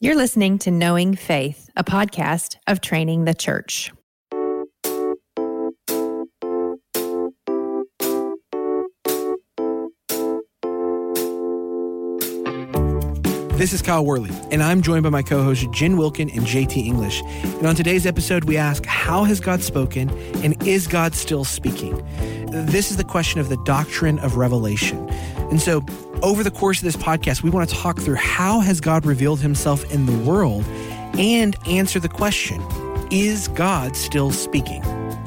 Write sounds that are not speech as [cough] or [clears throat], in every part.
You're listening to Knowing Faith, a podcast of Training the Church. This is Kyle Worley, and I'm joined by my co hosts Jen Wilkin and JT English. And on today's episode, we ask How has God spoken, and is God still speaking? This is the question of the doctrine of revelation. And so, over the course of this podcast, we want to talk through how has God revealed himself in the world and answer the question Is God still speaking?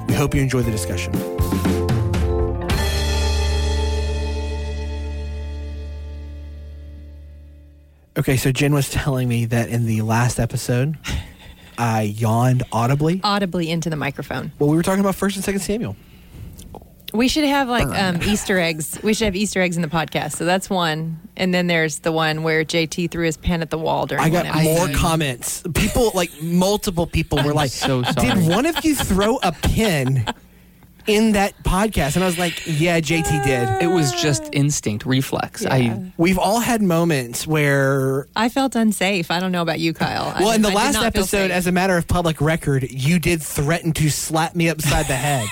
We hope you enjoy the discussion. Okay, so Jen was telling me that in the last episode, [laughs] I yawned audibly. Audibly into the microphone. Well, we were talking about First and Second Samuel. We should have like um, Easter eggs. We should have Easter eggs in the podcast. So that's one. And then there's the one where JT threw his pen at the wall during I got one more episode. comments. People, like multiple people, were like, so sorry. "Did one of you throw a pin in that podcast?" And I was like, "Yeah, JT did." It was just instinct, reflex. I We've all had moments where I felt unsafe. I don't know about you, Kyle. Well, I, in the I last episode, as a matter of public record, you did threaten to slap me upside the head.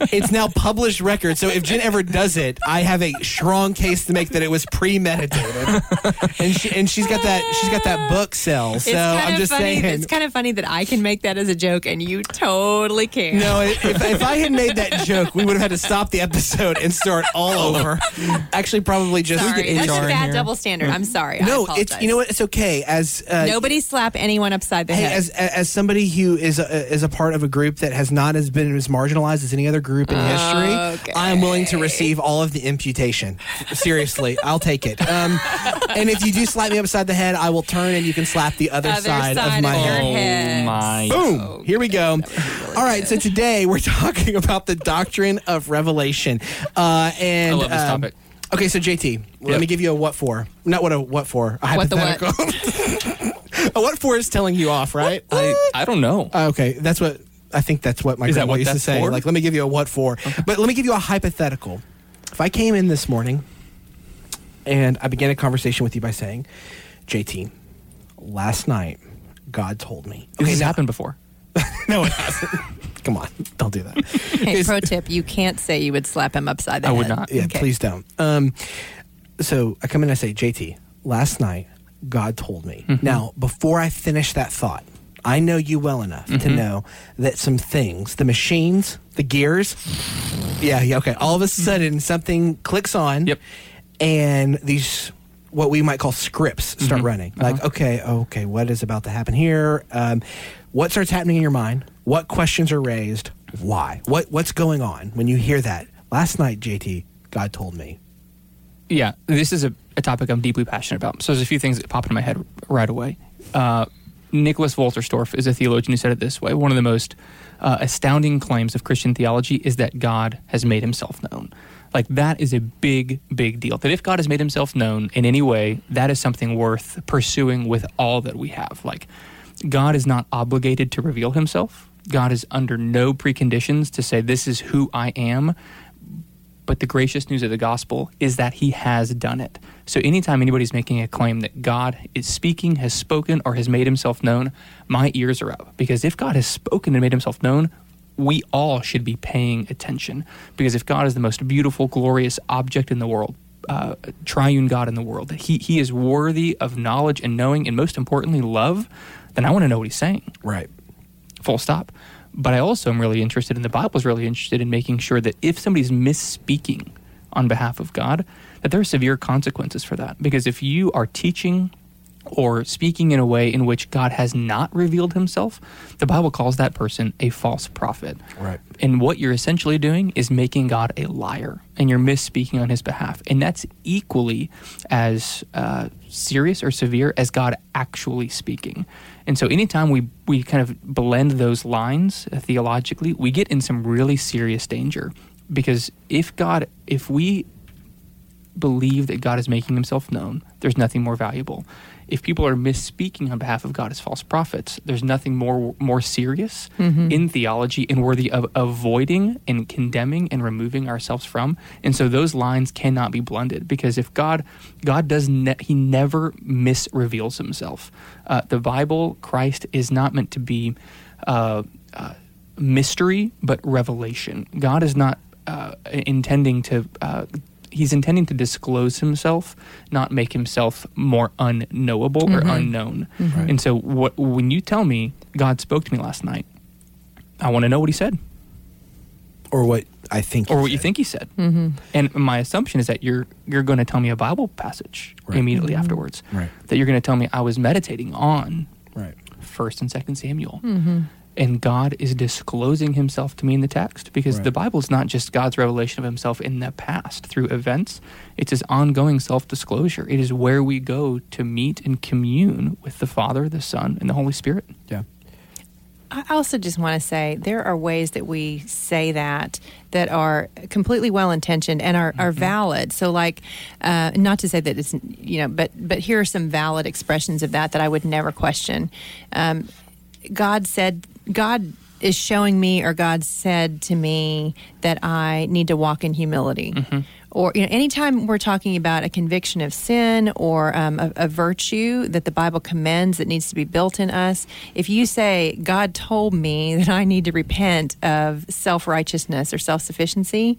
[laughs] it's now published record, so if Jen ever does it, I have a strong case to make that it was premeditated. and she, and she's got that she's got that book sell. So it's kind I'm of just funny. saying. It's kind of funny that I can make that as a joke and you totally can't. no, if, if I had made that joke, we would have had to stop the episode and start all [laughs] over. Actually, probably just Sorry, get that's HR a bad double standard. I'm sorry. No. apologize. It's you know what? It's okay. As uh, Nobody slap anyone upside the Hey, head. as as somebody who is a, is a part of a group that has not as been as marginalized as any other group in history, Okay. I am willing to receive all of the imputation. Seriously, I'll take it. Um, and if you do slap me upside the head, I will turn and you can slap the other, Other side, side of my of head. head. oh my. Boom! Here we go. All right, so today we're [laughs] talking about the doctrine of revelation, uh, and I love this um, topic. Okay, so JT, let Yep. me give you a what for. Not what a what for. A What the what? hypothetical. [laughs] a what for is telling you off, right? I, I don't know. Uh, okay, that's what I think. That's what my Is that grandma what used to that's say. for? Like, let me give you a what for. But let me give you a hypothetical. If I came in this morning and I began a conversation with you by saying, "JT, last night God told me." This has now- happened before. [laughs] no, it [laughs] hasn't. Come on, [laughs] don't do that. [laughs] Hey, It's- pro tip: you can't say you would slap him upside the I head. would not. Yeah, Okay. please don't. Um, so I come in and I say, JT, last night God told me. Mm-hmm. Now, before I finish that thought, I know you well enough to Mm-hmm. know that some things, the machines, the gears, yeah, yeah, okay. All of a sudden, something clicks on, Mm-hmm. Yep. and these what we might call scripts start Mhm. running. Uh-huh. Like, okay, okay, what is about to happen here? Um, what starts happening in your mind? What questions are raised? Why? What what's going on when you hear that? Last night, JT, God told me. Yeah, this is a, a topic I'm deeply passionate about. So there's a few things that pop into my head right away. Uh, Nicholas Wolterstorff is a theologian who said it this way. One of the most uh, astounding claims of Christian theology is that God has made himself known. Like, that is a big, big deal. That if God has made himself known in any way, that is something worth pursuing with all that we have. Like, God is not obligated to reveal himself. God is under no preconditions to say, This is who I am but the gracious news of the gospel is that he has done it. So anytime anybody's making a claim that God is speaking, has spoken, or has made himself known, my ears are up. Because if God has spoken and made himself known, we all should be paying attention. Because if God is the most beautiful, glorious object in the world, uh, triune God in the world, that he, he is worthy of knowledge and knowing, and most importantly, love, then I want to know what he's saying Right. Full stop. But I also am really interested, and the Bible is really interested in making sure that if somebody's misspeaking on behalf of God, that there are severe consequences for that. Because if you are teaching or speaking in a way in which God has not revealed himself, the Bible calls that person a false prophet. Right. And what you're essentially doing is making God a liar, and you're misspeaking on his behalf. And that's equally as uh, serious or severe as God actually speaking. And so, anytime we, we kind of blend those lines theologically, we get in some really serious danger. Because if God, if we believe that God is making himself known, there's nothing more valuable. If people are misspeaking on behalf of God as false prophets, there's nothing more more serious in theology and worthy of avoiding and condemning and removing ourselves from. And so those lines cannot be blended because if God God does ne- he never misreveals himself. Uh, the Bible, Christ is not meant to be. Uh, uh, mystery, but revelation. God is not uh, intending to. Uh, he's intending to disclose himself, not make himself more unknowable or mm-hmm. unknown. Mm-hmm. Right. And so, what when you tell me God spoke to me last night, I want to know what He said or what I think, or he what you think He said. Mm-hmm. And my assumption is that you're you're going to tell me a Bible passage Right. immediately afterwards. Right. That you're going to tell me I was meditating on Right. First and Second Samuel. And God is disclosing Himself to me in the text because Right. the Bible is not just God's revelation of Himself in the past through events; it's His ongoing self-disclosure. It is where we go to meet and commune with the Father, the Son, and the Holy Spirit. Yeah. I also just want to say there are ways that we say that that are completely well intentioned and are, are valid. So, like, uh, not to say that it's you know, but but here are some valid expressions of that that I would never question. Um, God said, God is showing me, or God said to me that I need to walk in humility. Or you know, anytime we're talking about a conviction of sin or um, a, a virtue that the Bible commends that needs to be built in us, if you say God told me [laughs] that I need to repent of self righteousness or self sufficiency,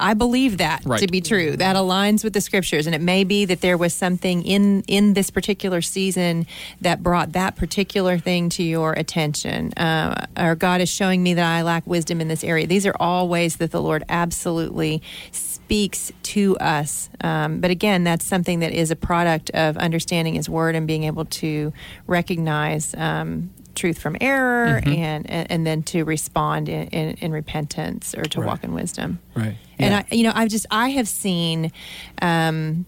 I believe that Right. to be true. That aligns with the scriptures, and it may be that there was something in in this particular season that brought that particular thing to your attention, uh, or God is showing me that I lack wisdom in this area. These are all ways that the Lord absolutely speaks to us. Um, but again, that's something that is a product of understanding His Word and being able to recognize. Um, truth from error and, and and then to respond in, in, in repentance or to Right. walk in wisdom Right. and I, you know, I've just I have seen um,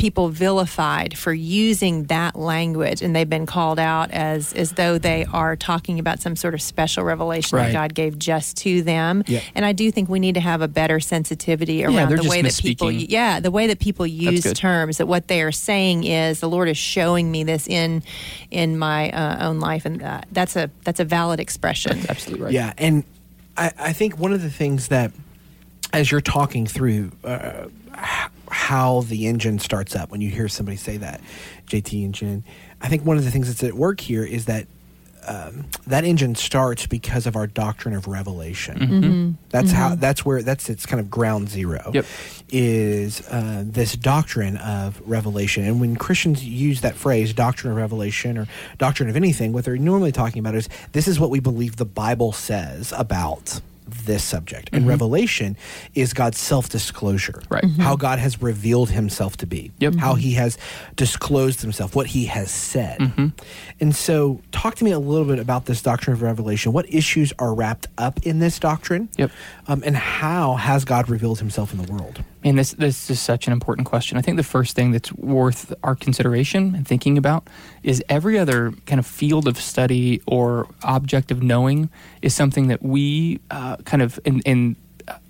people vilified for using that language, and they've been called out as as though they are talking about some sort of special revelation Right. that God gave just to them. Yeah. And I do think we need to have a better sensitivity around they're the way that people, yeah, the way that people use terms. That what they are saying is the Lord is showing me this in in my uh, own life, and uh, that's a that's a valid expression. That's absolutely right. Yeah, and I, I think one of the things that, as you're talking through uh, h- how the engine starts up when you hear somebody say that, JT engine. I think one of the things that's at work here is that um, that engine starts because of our doctrine of revelation. That's how. That's where. That's its kind of ground zero. Yep. Is uh, this doctrine of revelation, and when Christians use that phrase, doctrine of revelation or doctrine of anything, what they're normally talking about is this is what we believe the Bible says about this subject. And revelation is God's self disclosure. Right. Mhm. How God has revealed himself to be. Yep. How he has disclosed himself, what he has said. Mm-hmm. And so, talk to me a little bit about this doctrine of revelation. What issues are wrapped up in this doctrine? Yep. Um, and how has God revealed himself in the world? And this this is such an important question. I think the first thing that's worth our consideration and thinking about is every other kind of field of study or object of knowing is something that we uh, kind of in, in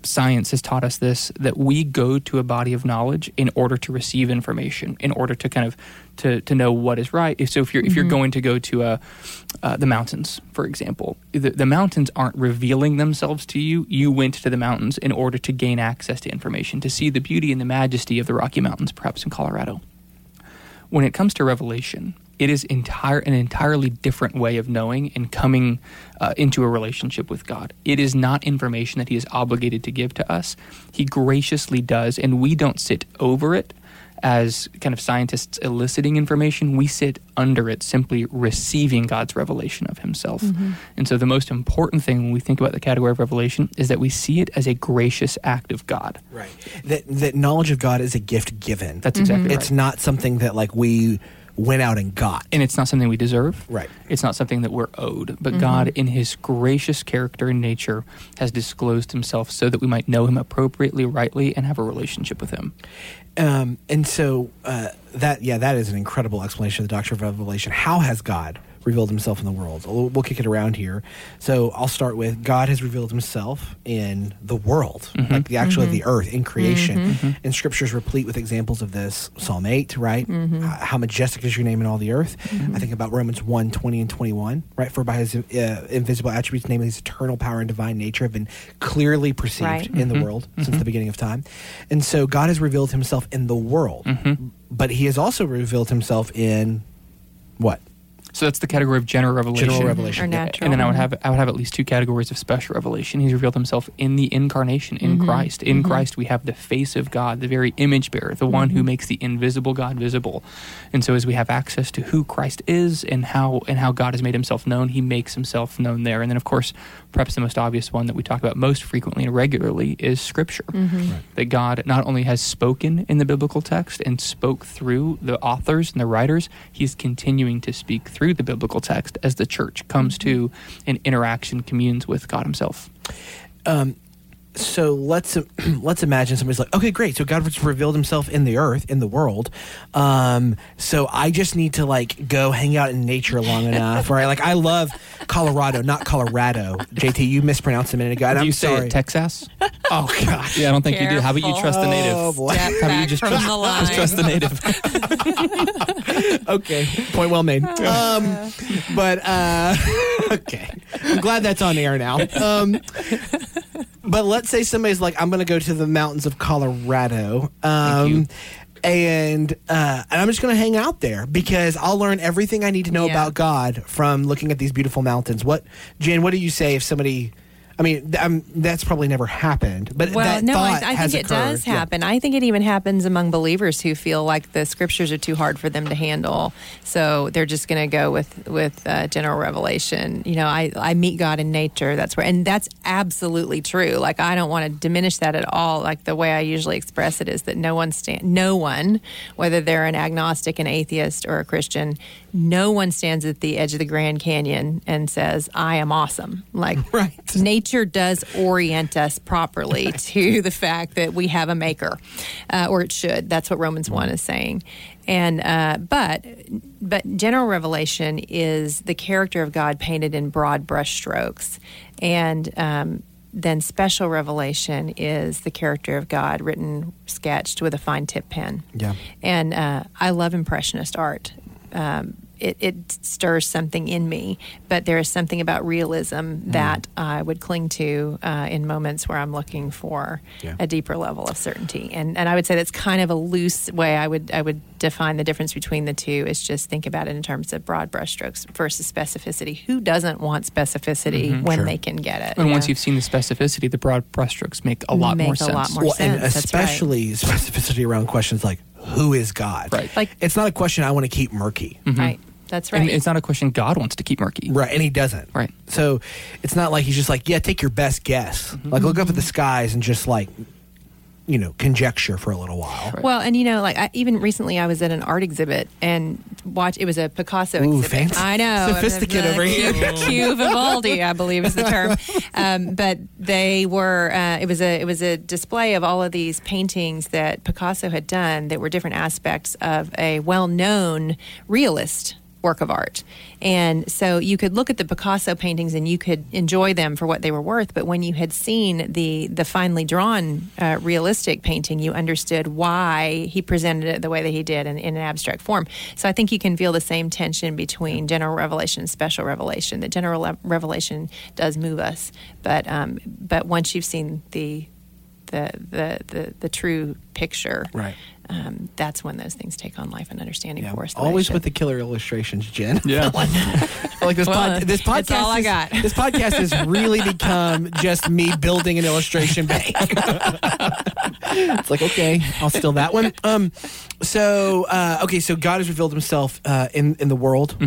science has taught us this that we go to a body of knowledge in order to receive information, in order to kind of to, to know what is right. So if you're if you're going to go to uh, uh, the mountains, for example, the, the mountains aren't revealing themselves to you. You went to the mountains in order to gain access to information, to see the beauty and the majesty of the Rocky Mountains, perhaps in Colorado. When it comes to revelation, it is entire an entirely different way of knowing and coming uh, into a relationship with God. It is not information that He is obligated to give to us. He graciously does, and we don't sit over it as kind of scientists eliciting information. We sit under it, simply receiving God's revelation of Himself. And so, the most important thing when we think about the category of revelation is that we see it as a gracious act of God. Right. That that knowledge of God is a gift given. That's exactly It's right. not something that like we went out and got. and it's not something we deserve. Right. It's not something that we're owed. But God, in His gracious character and nature, has disclosed Himself so that we might know Him appropriately, rightly, and have a relationship with Him. Um, and so uh, that yeah, that is an incredible explanation of the doctrine of revelation. How has God revealed himself in the world? We'll, we'll kick it around here. So I'll start with God has revealed himself in the world, mm-hmm. like the actual the mm-hmm. earth in creation. Mm-hmm. And scripture is replete with examples of this. Psalm 8, right? Uh, how majestic is your name in all the earth. I think about Romans 1, 20 and 21, right? For by his uh, invisible attributes, namely his eternal power and divine nature, have been clearly perceived Right. in the world since the beginning of time. And so God has revealed himself in the world, but he has also revealed himself in what? So that's the category of general revelation. General revelation. Or natural. And then I would have I would have at least two categories of special revelation. He's revealed himself in the incarnation, in mm-hmm. Christ. In mm-hmm. Christ, we have the face of God, the very image bearer, the one who mm-hmm. makes the invisible God visible. And so, as we have access to who Christ is and how and how God has made Himself known, He makes Himself known there. And then, of course, perhaps the most obvious one that we talk about most frequently and regularly is Scripture. Mm-hmm. That God not only has spoken in the biblical text and spoke through the authors and the writers, He's continuing to speak through the biblical text as the church comes mm-hmm. to an interaction, communes with God Himself. Um, so let's [clears throat] let's imagine somebody's like, okay, great. So God has revealed Himself in the earth, in the world. Um, so I just need to like go hang out in nature long enough, right? Like I love Colorado, not Colorado. JT, you mispronounced a minute ago. And Do I'm you say sorry. it Texas? [laughs] oh gosh. Yeah, I don't think you do. How about you trust the native? Oh boy. Step How about you just [laughs] trust, the line. just trust the native? [laughs] okay, point well made. Um, but uh, okay, I'm glad that's on air now. Um, but let's say somebody's like, I'm going to go to the mountains of Colorado. Um, you. and uh, and I'm just going to hang out there because I'll learn everything I need to know Yeah. about God from looking at these beautiful mountains. What, Jen? What do you say if somebody? I mean, th- um, that's probably never happened, but Well, that no, I, I think it occurred. does Yeah. happen. I think it even happens among believers who feel like the scriptures are too hard for them to handle, so they're just going to go with with uh, general revelation. You know, I I meet God in nature. That's where, and that's absolutely true. Like I don't want to diminish that at all. Like the way I usually express it is that no one stand, no one, whether they're an agnostic, an atheist, or a Christian, no one stands at the edge of the Grand Canyon and says, "I am awesome." Like [laughs] Right. nature does orient us properly to the fact that we have a maker, uh, or it should. That's what Romans one is saying. And uh, but but general revelation is the character of God painted in broad brushstrokes, and um, then special revelation is the character of God written sketched with a fine tip pen. Yeah. And uh, I love impressionist art. Um, it, it stirs something in me, but there is something about realism Mm. that I would cling to uh, in moments where I'm looking for Yeah. a deeper level of certainty. And and I would say that's kind of a loose way I would I would define the difference between the two. Is just think about it in terms of broad brushstrokes versus specificity. Who doesn't want specificity when Mm-hmm. Sure. they can get it? And you once you've seen the specificity, the broad brushstrokes make a lot Make more a sense. lot more well, and sense. Right. especially specificity around questions like who is God? Right. Like- it's not a question I want to keep murky. right. That's right. And it's not a question God wants to keep murky. Right, and he doesn't. Right. So it's not like he's just like, yeah, take your best guess. Like look up at the skies and just like, you know, conjecture for a little while. Right. Well, and you know, like I, even recently, I was at an art exhibit and watch. It was a Picasso Ooh, exhibit. fancy. I know, [laughs] sophisticated over here. Q, Q Vivaldi, I believe is the term. Um, but they were. Uh, it was a. It was a display of all of these paintings that Picasso had done that were different aspects of a well-known realist work of art. And so you could look at the Picasso paintings and you could enjoy them for what they were worth, but when you had seen the the finely drawn uh, realistic painting, you understood why he presented it the way that he did in, in an abstract form. So I think you can feel the same tension between general revelation and special revelation. The general revelation does move us, but um, but once you've seen the the the the, the true picture, Right. Um, that's when those things take on life and understanding Yeah, for us. the way they always with the killer illustrations, Jen. Yeah. [laughs] I like this, Well, pod, this podcast. it's all I is- got. [laughs] This podcast has really become just me building an illustration bank. [laughs] it's like okay, I'll steal that one. Um, so uh, okay, so God has revealed Himself uh, in in the world,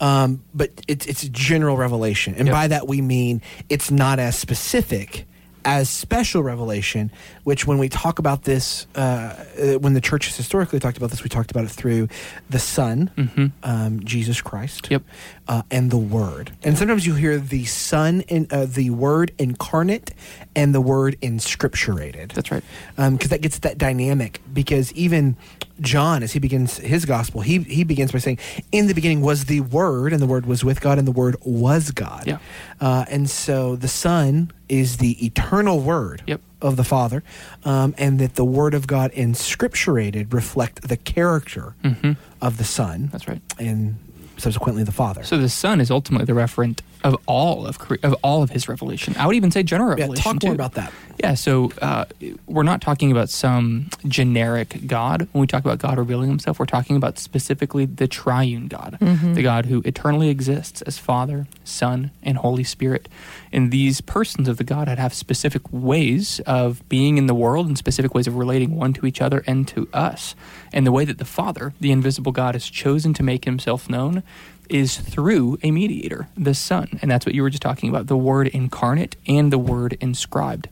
um, but it's it's a general revelation, and Yep. by that we mean it's not as specific as special revelation, which when we talk about this, uh, uh, when the church has historically talked about this, we talked about it through the Son, hmm um, Jesus Christ, Yep. Uh, and the Word. And sometimes you hear the Son, in, uh, the Word incarnate, and the Word inscripturated That's right. because that gets that dynamic. Because even John, as he begins his gospel, he he begins by saying, "In the beginning was the Word, and the Word was with God, and the Word was God." Yeah. Uh, and so the Son is the eternal Word Yep. of the Father, um, and that the Word of God inscripturated reflect the character hmm of the Son, That's right. and subsequently the Father. So the Son is ultimately the referent of all of of all of His revelation. I would even say general yeah, revelation. talk more too. about that. Yeah, so uh, we're not talking about some generic God. When we talk about God revealing himself, we're talking about specifically the triune God, the God who eternally exists as Father, Son, and Holy Spirit. And these persons of the Godhead have specific ways of being in the world and specific ways of relating one to each other and to us. And the way that the Father, the invisible God, has chosen to make himself known is through a mediator, the Son. And that's what you were just talking about the Word incarnate and the Word inscribed.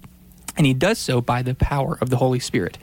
And he does so by the power of the Holy Spirit.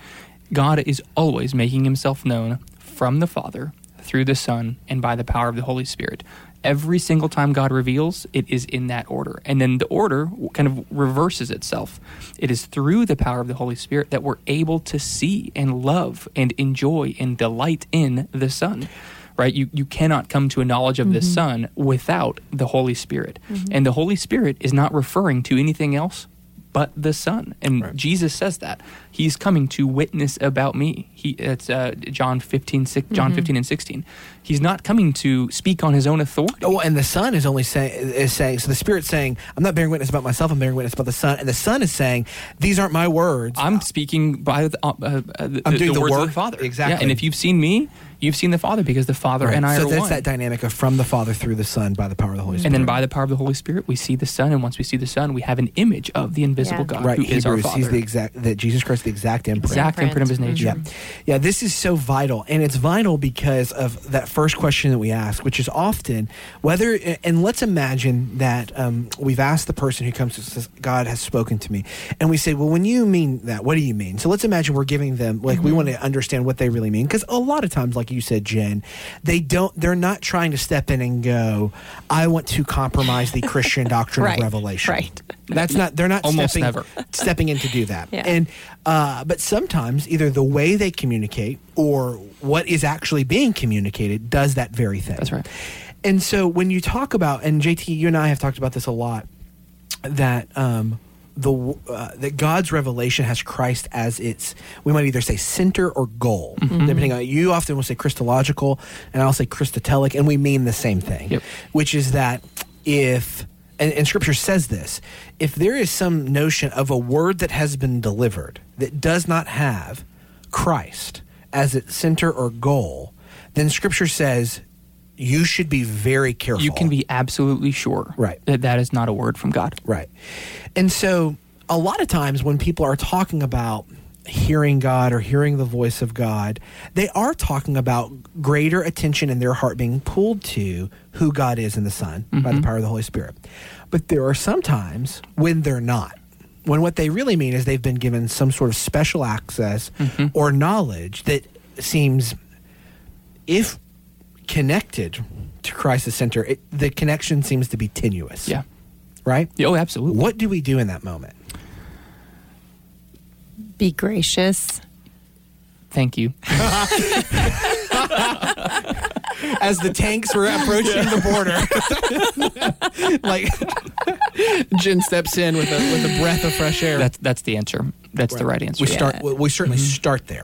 God is always making himself known from the Father, through the Son, and by the power of the Holy Spirit. Every single time God reveals, it is in that order. And then the order kind of reverses itself. It is through the power of the Holy Spirit that we're able to see and love and enjoy and delight in the Son right? You you cannot come to a knowledge of the Son without the Holy Spirit, and the Holy Spirit is not referring to anything else but the Son. And Right. Jesus says that He's coming to witness about me. He it's uh, John 15, six, John fifteen and sixteen. He's not coming to speak on His own authority. Oh, and the Son is only saying is saying so. The Spirit's saying, "I'm not bearing witness about myself. I'm bearing witness about the Son." And the Son is saying, "These aren't my words. I'm speaking by the, uh, uh, the, I'm doing the words of the Father. Exactly. Yeah, and if you've seen me, you've seen the Father because the Father Right. and I so are one. So that's that dynamic of from the Father through the Son by the power of the Holy Spirit. And then by the power of the Holy Spirit, we see the Son, and once we see the Son, we have an image of the invisible Yeah. God, right, who is our Hebrews, Father. he's the exact that Jesus Christ, the exact imprint. exact imprint of His nature. Yeah, yeah. This is so vital, and it's vital because of that first question that we ask, which is often whether. And let's imagine that um, we've asked the person who comes to us, says, "God has spoken to me," and we say, "Well, when you mean that, what do you mean?" So let's imagine we're giving them like we want to understand what they really mean, because a lot of times, like you said, Jen, they don't. They're not trying to step in and go, "I want to compromise the Christian doctrine [laughs] Right, of revelation." right. That's not. They're not Almost stepping, never. stepping in to do that. Yeah. And uh, but sometimes either the way they communicate or what is actually being communicated does that very thing. That's right. And so when you talk about, and JT, you and I have talked about this a lot, that um, the uh, that God's revelation has Christ as its we might either say center or goal, Mm-hmm. depending on you often will say Christological, and I'll say Christotelic, and we mean the same thing, Yep. which is that if and, and Scripture says this, if there is some notion of a word that has been delivered that does not have Christ as its center or goal, then Scripture says you should be very careful. You can be absolutely sure Right. that that is not a word from God. Right. And so a lot of times when people are talking about hearing God or hearing the voice of God, they are talking about greater attention in their heart being pulled to who God is in the Son by the mm-hmm. power of the Holy Spirit. But there are some times when they're not. When what they really mean is they've been given some sort of special access mm-hmm. or knowledge that seems, if connected to Christ the center, it, the connection seems to be tenuous. Yeah. Right? Oh, absolutely. What do we do in that moment? Be gracious. Thank you. [laughs] As the tanks were approaching the border, [laughs] like Jen steps in with a with a breath of fresh air. That's that's the answer. That's the right answer. we start. Yeah. We, we certainly mm-hmm. start there.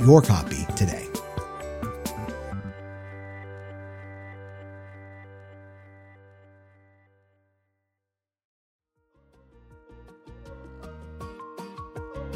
your copy today.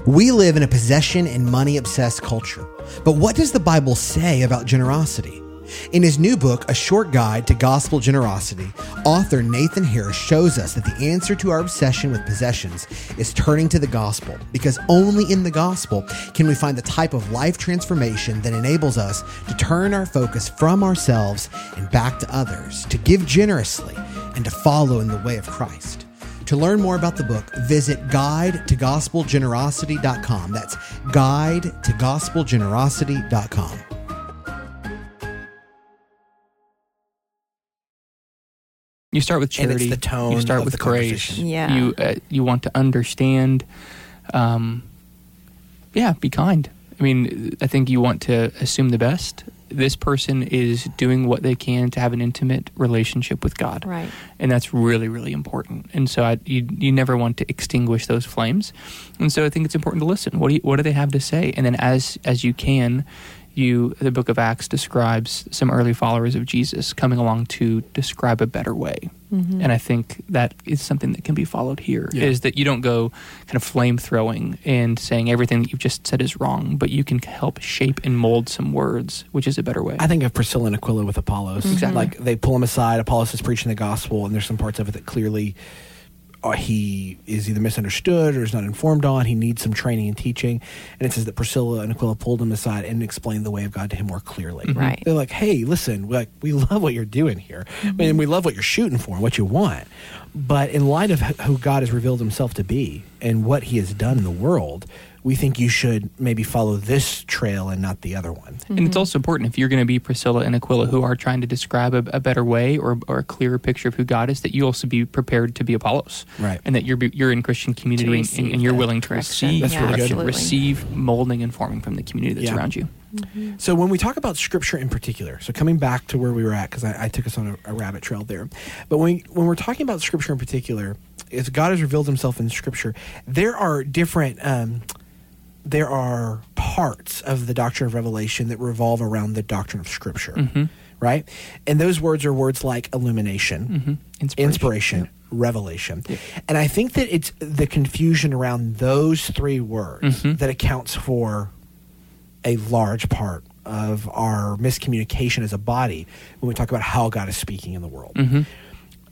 We live in a possession and money obsessed culture. But what does the Bible say about generosity? In his new book, A Short Guide to Gospel Generosity, author Nathan Harris shows us that the answer to our obsession with possessions is turning to the gospel, because only in the gospel can we find the type of life transformation that enables us to turn our focus from ourselves and back to others, to give generously, and to follow in the way of Christ. To learn more about the book, visit guide to gospelgenerosity.com. That's guide to gospelgenerosity.com. You start with And it's charity. the tone You start of with the grace. Yeah. You uh, you want to understand. Um, yeah, be kind. I mean, I think you want to assume the best. This person is doing what they can to have an intimate relationship with God, Right. and that's really really important. And so, I, you you never want to extinguish those flames. And so, I think it's important to listen. What do you, what do they have to say? And then, as as you can, you the Book of Acts describes some early followers of Jesus coming along to describe a better way. Mm-hmm. And I think that is something that can be followed here. Is Yeah. that you don't go kind of flame throwing and saying everything that you've just said is wrong, but you can help shape and mold some words, which is a better way. I think of Priscilla and Aquila with Apollos. Exactly. Like they pull him aside. Apollos is preaching the gospel, and there's some parts of it that clearly Uh, he is either misunderstood or is not informed on. He needs some training and teaching. And it says that Priscilla and Aquila pulled him aside and explained the way of God to him more clearly. Mm-hmm. Right. They're like, "Hey, listen, like we [laughs] love what you're doing here, mm-hmm. and we love what you're shooting for and what you want. But in light of who God has revealed Himself to be and what He has done in the world." We think you should maybe follow this trail and not the other one. And it's also important if you're going to be Priscilla and Aquila who are trying to describe a, a better way or, or a clearer picture of who God is, that you also be prepared to be Apollos. Right. And that you're you're in Christian community and, receive and you're willing to receive, That's Yeah, really good. receive molding and forming from the community that's Yeah. around you. So when we talk about scripture in particular, so coming back to where we were at, because I, I took us on a, a rabbit trail there, but when we, when we're talking about scripture in particular, if God has revealed Himself in scripture, there are different. Um, there are parts of the doctrine of revelation that revolve around the doctrine of scripture, Mhm. right? And those words are words like illumination, Mhm. Inspiration. inspiration, revelation. And I think that it's the confusion around those three words Mhm. that accounts for a large part of our miscommunication as a body when we talk about how God is speaking in the world.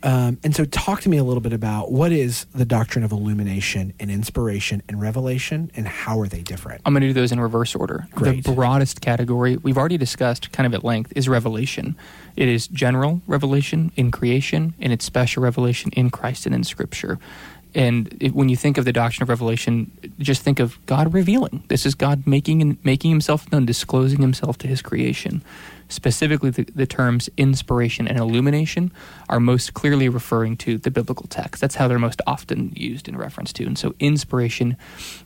Um, and so, talk to me a little bit about what is the doctrine of illumination and inspiration and revelation, and how are they different? I'm going to do those in reverse order. Great. The broadest category we've already discussed kind of at length is revelation. It is general revelation in creation, and it's special revelation in Christ and in Scripture. And it, when you think of the doctrine of revelation, just think of God revealing. This is God making making Himself known, disclosing Himself to His creation. Specifically, the, the terms inspiration and illumination are most clearly referring to the biblical text. That's how they're most often used in reference to. And so, inspiration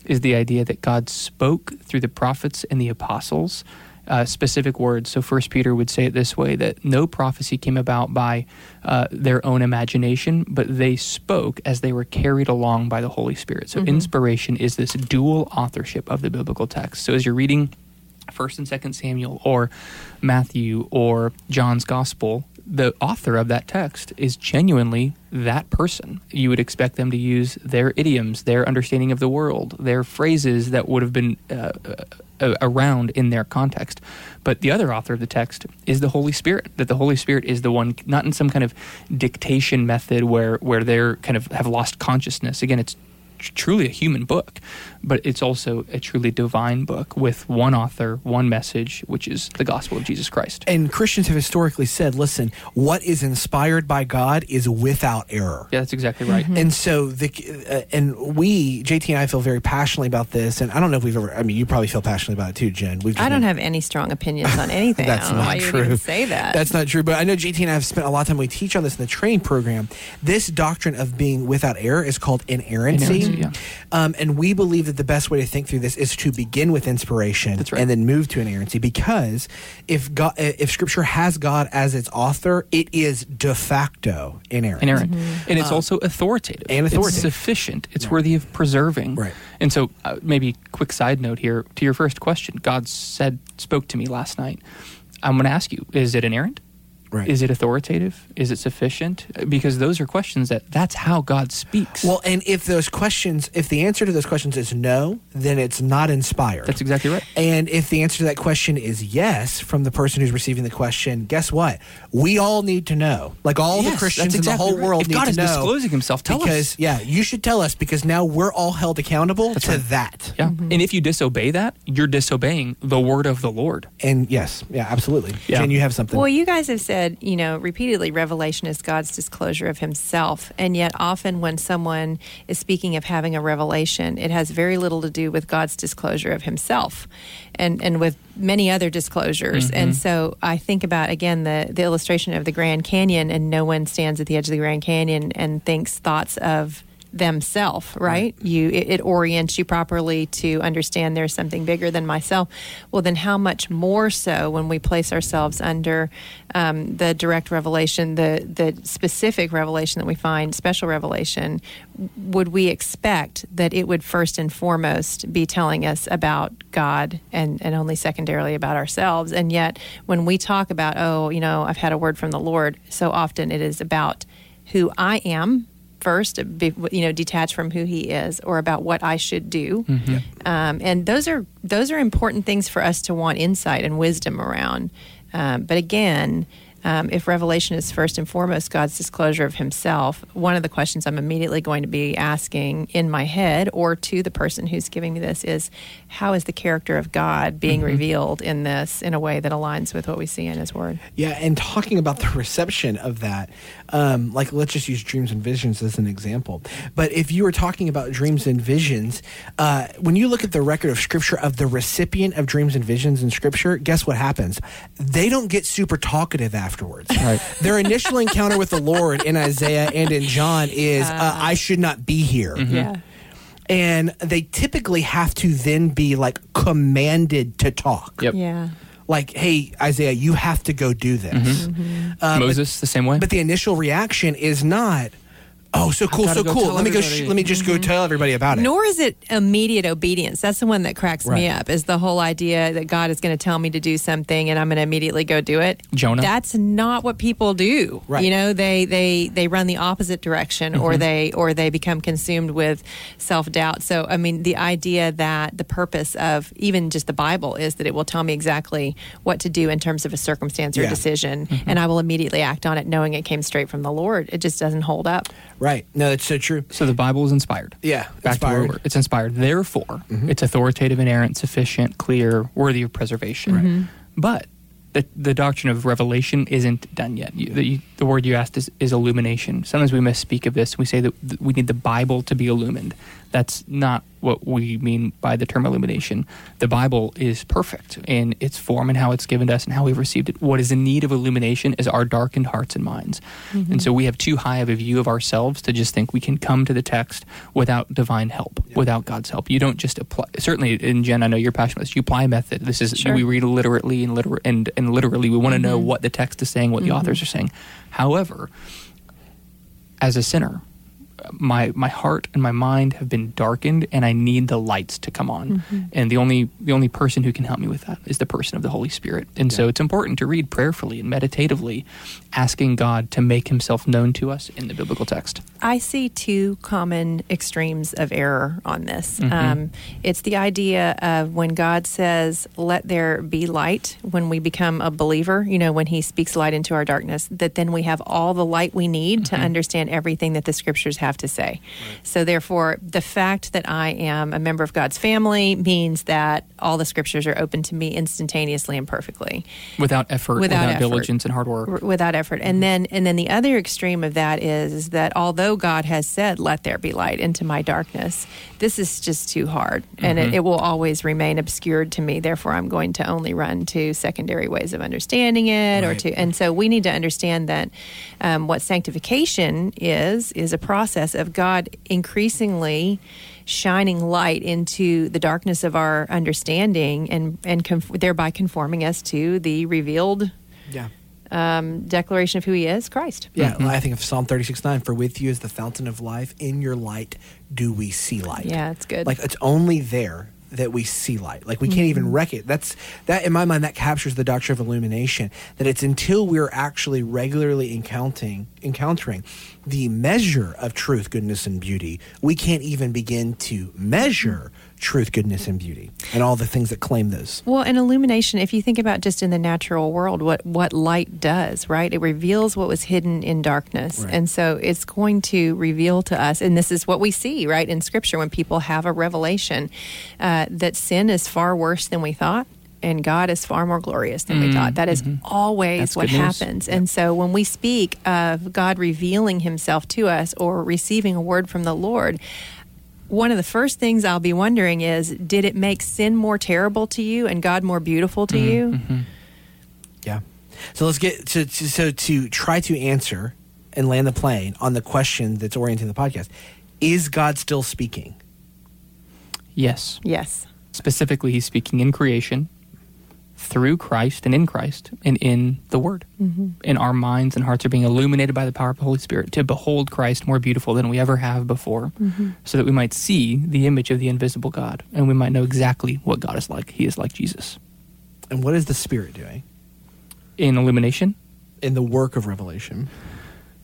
is the idea that God spoke through the prophets and the apostles uh, specific words. So, First Peter would say it this way: that no prophecy came about by uh, their own imagination, but they spoke as they were carried along by the Holy Spirit. So, inspiration is this dual authorship of the biblical text. So, as you're reading First and Second Samuel or Matthew or John's Gospel, the author of that text is genuinely that person. You would expect them to use their idioms, their understanding of the world, their phrases that would have been uh, uh, around in their context. But the other author of the text is the Holy Spirit. That the Holy Spirit is the one, not in some kind of dictation method where where they're kind of have lost consciousness. Again, it's truly a human book, but it's also a truly divine book with one author, one message, which is the gospel of Jesus Christ. And Christians have historically said, listen, what is inspired by God is without error. Yeah, that's exactly right. And so the uh, and we JT and I feel very passionately about this, and I don't know if we've ever. I mean, you probably feel passionately about it too, Jen. We've just I don't been- have any strong opinions on [laughs] anything. That's I don't know not why you true. would even say that. That's not true. But I know JT and I have spent a lot of time. We teach on this in the training program. This doctrine of being without error is called inerrancy. Inerrancy, yeah. Um, and we believe that the best way to think through this is to begin with inspiration That's right. and then move to inerrancy. Because if God, if Scripture has God as its author, it is de facto inerrant. inerrant. And it's also authoritative. and authoritative. It's sufficient. It's Right. worthy of preserving. Right. And so, uh, maybe quick side note here to your first question. God said, spoke to me last night. I'm going to ask you: Is it inerrant? Right. Is it authoritative? Is it sufficient? Because those are questions that that's how God speaks. Well, and if those questions, if the answer to those questions is no, then it's not inspired. that's exactly right. And if the answer to that question is yes from the person who's receiving the question, guess what? We all need to know. Like all the Christians that's in the whole right. world If need God to is know. disclosing himself, tell us. because, yeah, you should tell us because now we're all held accountable to right. that. Yeah. Mm-hmm. And if you disobey that, you're disobeying the word of the Lord. And yes, yeah, absolutely. Yeah. Jen, you have something. Well, you guys have said, you know, repeatedly, revelation is God's disclosure of Himself. And yet, often when someone is speaking of having a revelation, it has very little to do with God's disclosure of Himself and, and with many other disclosures. And mm-hmm. so I think about, again, the, the illustration of the Grand Canyon, and no one stands at the edge of the Grand Canyon and thinks thoughts of themselves right? You it, it orients you properly to understand there's something bigger than myself. Well then how much more so when we place ourselves under um, the direct revelation the the specific revelation that we find special revelation would we expect that it would first and foremost be telling us about god and and only secondarily about ourselves? And yet when we talk about oh you know i've had a word from the lord so often it is about who i am first, be, you know, detached from who he is, or about what I should do. Um, and those are those are important things for us to want insight and wisdom around. Um, but again. Um, if revelation is first and foremost God's disclosure of Himself, one of the questions I'm immediately going to be asking in my head or to the person who's giving me this is, how is the character of God being revealed in this in a way that aligns with what we see in His Word? Yeah, and talking about the reception of that, um, like let's just use dreams and visions as an example. But if you were talking about dreams and visions, uh, when you look at the record of Scripture of the recipient of dreams and visions in Scripture, guess what happens? They don't get super talkative afterwards. Right. [laughs] Their initial encounter with the Lord in Isaiah and in John is, uh, "I should not be here." Yeah. And they typically have to then be like commanded to talk. Yep. Yeah. Like, hey, Isaiah, you have to go do this. Mm-hmm. Uh, but- Moses, the same way. but the initial reaction is not, oh, so cool, gotta so cool. Let me go. Sh- let me just go tell everybody about it. Nor is it immediate obedience. That's the one that cracks me Right. up. Is the whole idea that God is going to tell me to do something and I'm going to immediately go do it. Jonah. That's not what people do. Right. You know, they they they run the opposite direction, Mm-hmm. or they or they become consumed with self doubt. So, I mean, the idea that the purpose of even just the Bible is that it will tell me exactly what to do in terms of a circumstance or Yeah. decision, Mm-hmm. and I will immediately act on it, knowing it came straight from the Lord. It just doesn't hold up. Right? No, that's so true. So the Bible is inspired. Yeah, Back to where we inspired. were. It's inspired. Therefore, mm-hmm. it's authoritative, inerrant, sufficient, clear, worthy of preservation. Mm-hmm. But the, the doctrine of revelation isn't done yet. You, the, you, the word you asked is, is illumination. Sometimes we misspeak of this. We say that we need the Bible to be illumined. That's not what we mean by the term illumination. The Bible is perfect in its form and how it's given to us and how we've received it. What is in need of illumination is our darkened hearts and minds. Mm-hmm. And so we have too high of a view of ourselves to just think we can come to the text without divine help, without God's help. You don't just apply. Certainly, in Jen, I know you're passionate. with this. You apply a method. This is Sure. we read literally and liter- and and literally. We want to know mm-hmm. what the text is saying, what the mm-hmm. authors are saying. However, as a sinner, my my heart and my mind have been darkened and I need the lights to come on. And the only the only person who can help me with that is the person of the Holy Spirit. And so it's important to read prayerfully and meditatively asking God to make himself known to us in the biblical text. I see two common extremes of error on this. Mm-hmm. Um, it's the idea of when God says, let there be light, when we become a believer, you know, when He speaks light into our darkness, that then we have all the light we need Mm-hmm. to understand everything that the scriptures have to say. So, therefore, the fact that I am a member of God's family means that all the scriptures are open to me instantaneously and perfectly Without effort, Without without, effort. diligence and hard work. without effort and then and then the other extreme of that is, is that although god has said let there be light into my darkness this is just too hard and it, it will always remain obscured to me therefore i'm going to only run to secondary ways of understanding it or to and so we need to understand that um, what sanctification is is a process of god increasingly shining light into the darkness of our understanding and and conf- thereby conforming us to the revealed Yeah. um, declaration of who he is, Christ. Yeah, Mm-hmm. I think of Psalm 36 9, for with you is the fountain of life. In your light do we see light. Yeah, it's good. Like it's only there that we see light. Like we can't even wreck it. That's that in my mind that captures the doctrine of illumination. That it's until we're actually regularly encountering encountering the measure of truth, goodness, and beauty, we can't even begin to measure truth, goodness, and beauty, and all the things that claim those. Well, an illumination, if you think about just in the natural world, what, what light does, right? It reveals what was hidden in darkness. Right. And so it's going to reveal to us, and this is what we see, right, in Scripture when people have a revelation uh, that sin is far worse than we thought. And God is far more glorious than we mm, thought. That is mm-hmm. always That's what good news. happens. And so when we speak of God revealing himself to us or receiving a word from the Lord, one of the first things I'll be wondering is did it make sin more terrible to you and God more beautiful to mm, you? Mm-hmm. Yeah. So let's get to, to so to try to answer and land the plane on the question that's orienting the podcast. Is God still speaking? Yes. Yes. Specifically, he's speaking in creation, through Christ and in Christ, and in the Word. Mm-hmm. And our minds and hearts are being illuminated by the power of the Holy Spirit to behold Christ more beautiful than we ever have before, Mm-hmm. so that we might see the image of the invisible God, and we might know exactly what God is like. He is like Jesus. And what is the Spirit doing In illumination, in the work of revelation?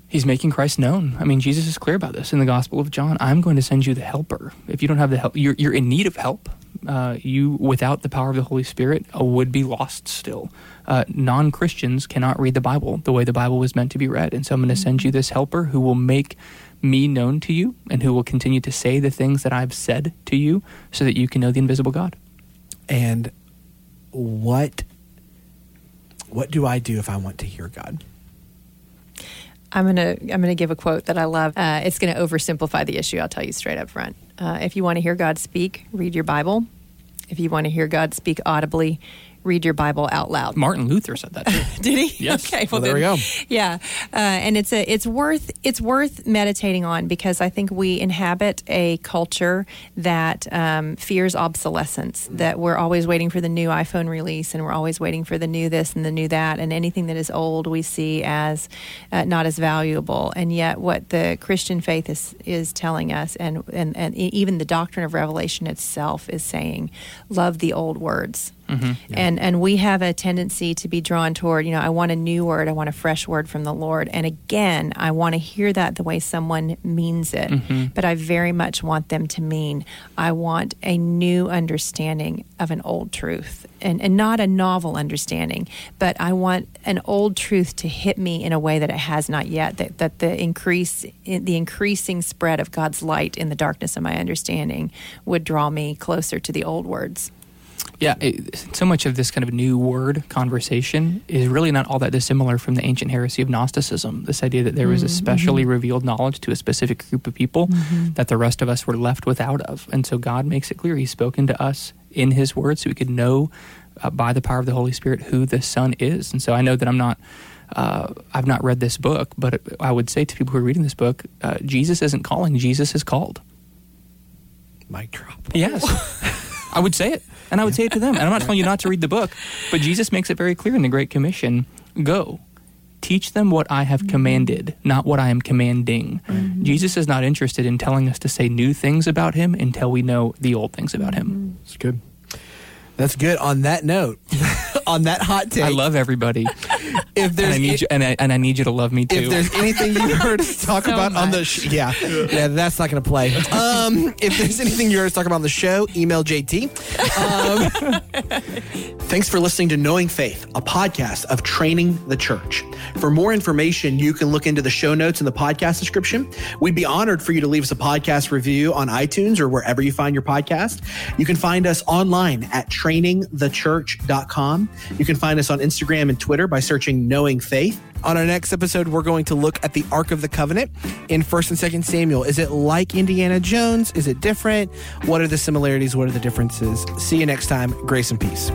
He's making Christ known. I mean, Jesus is clear about this in the Gospel of John. I'm going to send you the Helper. If you don't have the help, you're, you're in need of help. Uh, you, without the power of the Holy Spirit, uh, would be lost still. Uh, Non Christians cannot read the Bible the way the Bible was meant to be read. And so I'm going to send you this Helper who will make me known to you and who will continue to say the things that I've said to you so that you can know the invisible God. And what what do I do if I want to hear God? I'm gonna I'm gonna give a quote that I love. Uh, it's gonna oversimplify the issue. I'll tell you straight up front. Uh, if you want to hear God speak, read your Bible. If you want to hear God speak audibly, read your Bible out loud. Martin Luther said that too. [laughs] Did he? Yes. Okay. Well, there we go. Yeah, uh, and it's a it's worth it's worth meditating on because I think we inhabit a culture that um, fears obsolescence. That we're always waiting for the new iPhone release, and we're always waiting for the new this and the new that, and anything that is old we see as uh, not as valuable. And yet, what the Christian faith is is telling us, and and and even the doctrine of revelation itself is saying, love the old words. Mm-hmm. And and we have a tendency to be drawn toward, you know, I want a new word, I want a fresh word from the Lord. And again, I want to hear that the way someone means it. Mm-hmm. But I very much want them to mean I want a new understanding of an old truth. And and not a novel understanding, but I want an old truth to hit me in a way that it has not yet. That that the increase the increasing spread of God's light in the darkness of my understanding would draw me closer to the old words. Yeah, it, so much of this kind of new word conversation is really not all that dissimilar from the ancient heresy of Gnosticism. This idea that there was a specially revealed knowledge to a specific group of people that the rest of us were left without of. And so God makes it clear He's spoken to us in His Word so we could know uh, by the power of the Holy Spirit who the Son is. And so I know that I'm not. Uh, I've not read this book, but I would say to people who are reading this book, uh, Jesus isn't calling; Jesus is called. Mic drop. Yes. [laughs] I would say it. And I would say it to them. And I'm not telling you not to read the book, but Jesus makes it very clear in the Great Commission go. Teach them what I have commanded, not what I am commanding. Mm-hmm. Jesus is not interested in telling us to say new things about him until we know the old things about him. Mm-hmm. That's good. That's good. On that note, [laughs] on that hot take, I love everybody. [laughs] if And there's I need you and I, and I need you to love me too. if there's [laughs] anything you heard us talk So about on the much. sh- yeah yeah. that's not going to play. Um if there's anything you heard us talk about on the show email jt um, thanks for listening to knowing faith a podcast of training the church. For more information you can look into the show notes in the podcast description. We'd be honored for you to leave us a podcast review on itunes or wherever you find your podcast. You can find us online at trainingthechurch.com you can find us on instagram and twitter by searching knowing faith on our next episode, we're going to look at the Ark of the Covenant in 1st and 2nd Samuel. Is it like Indiana Jones? Is it different? What are the similarities? What are the differences? See you next time. Grace and peace.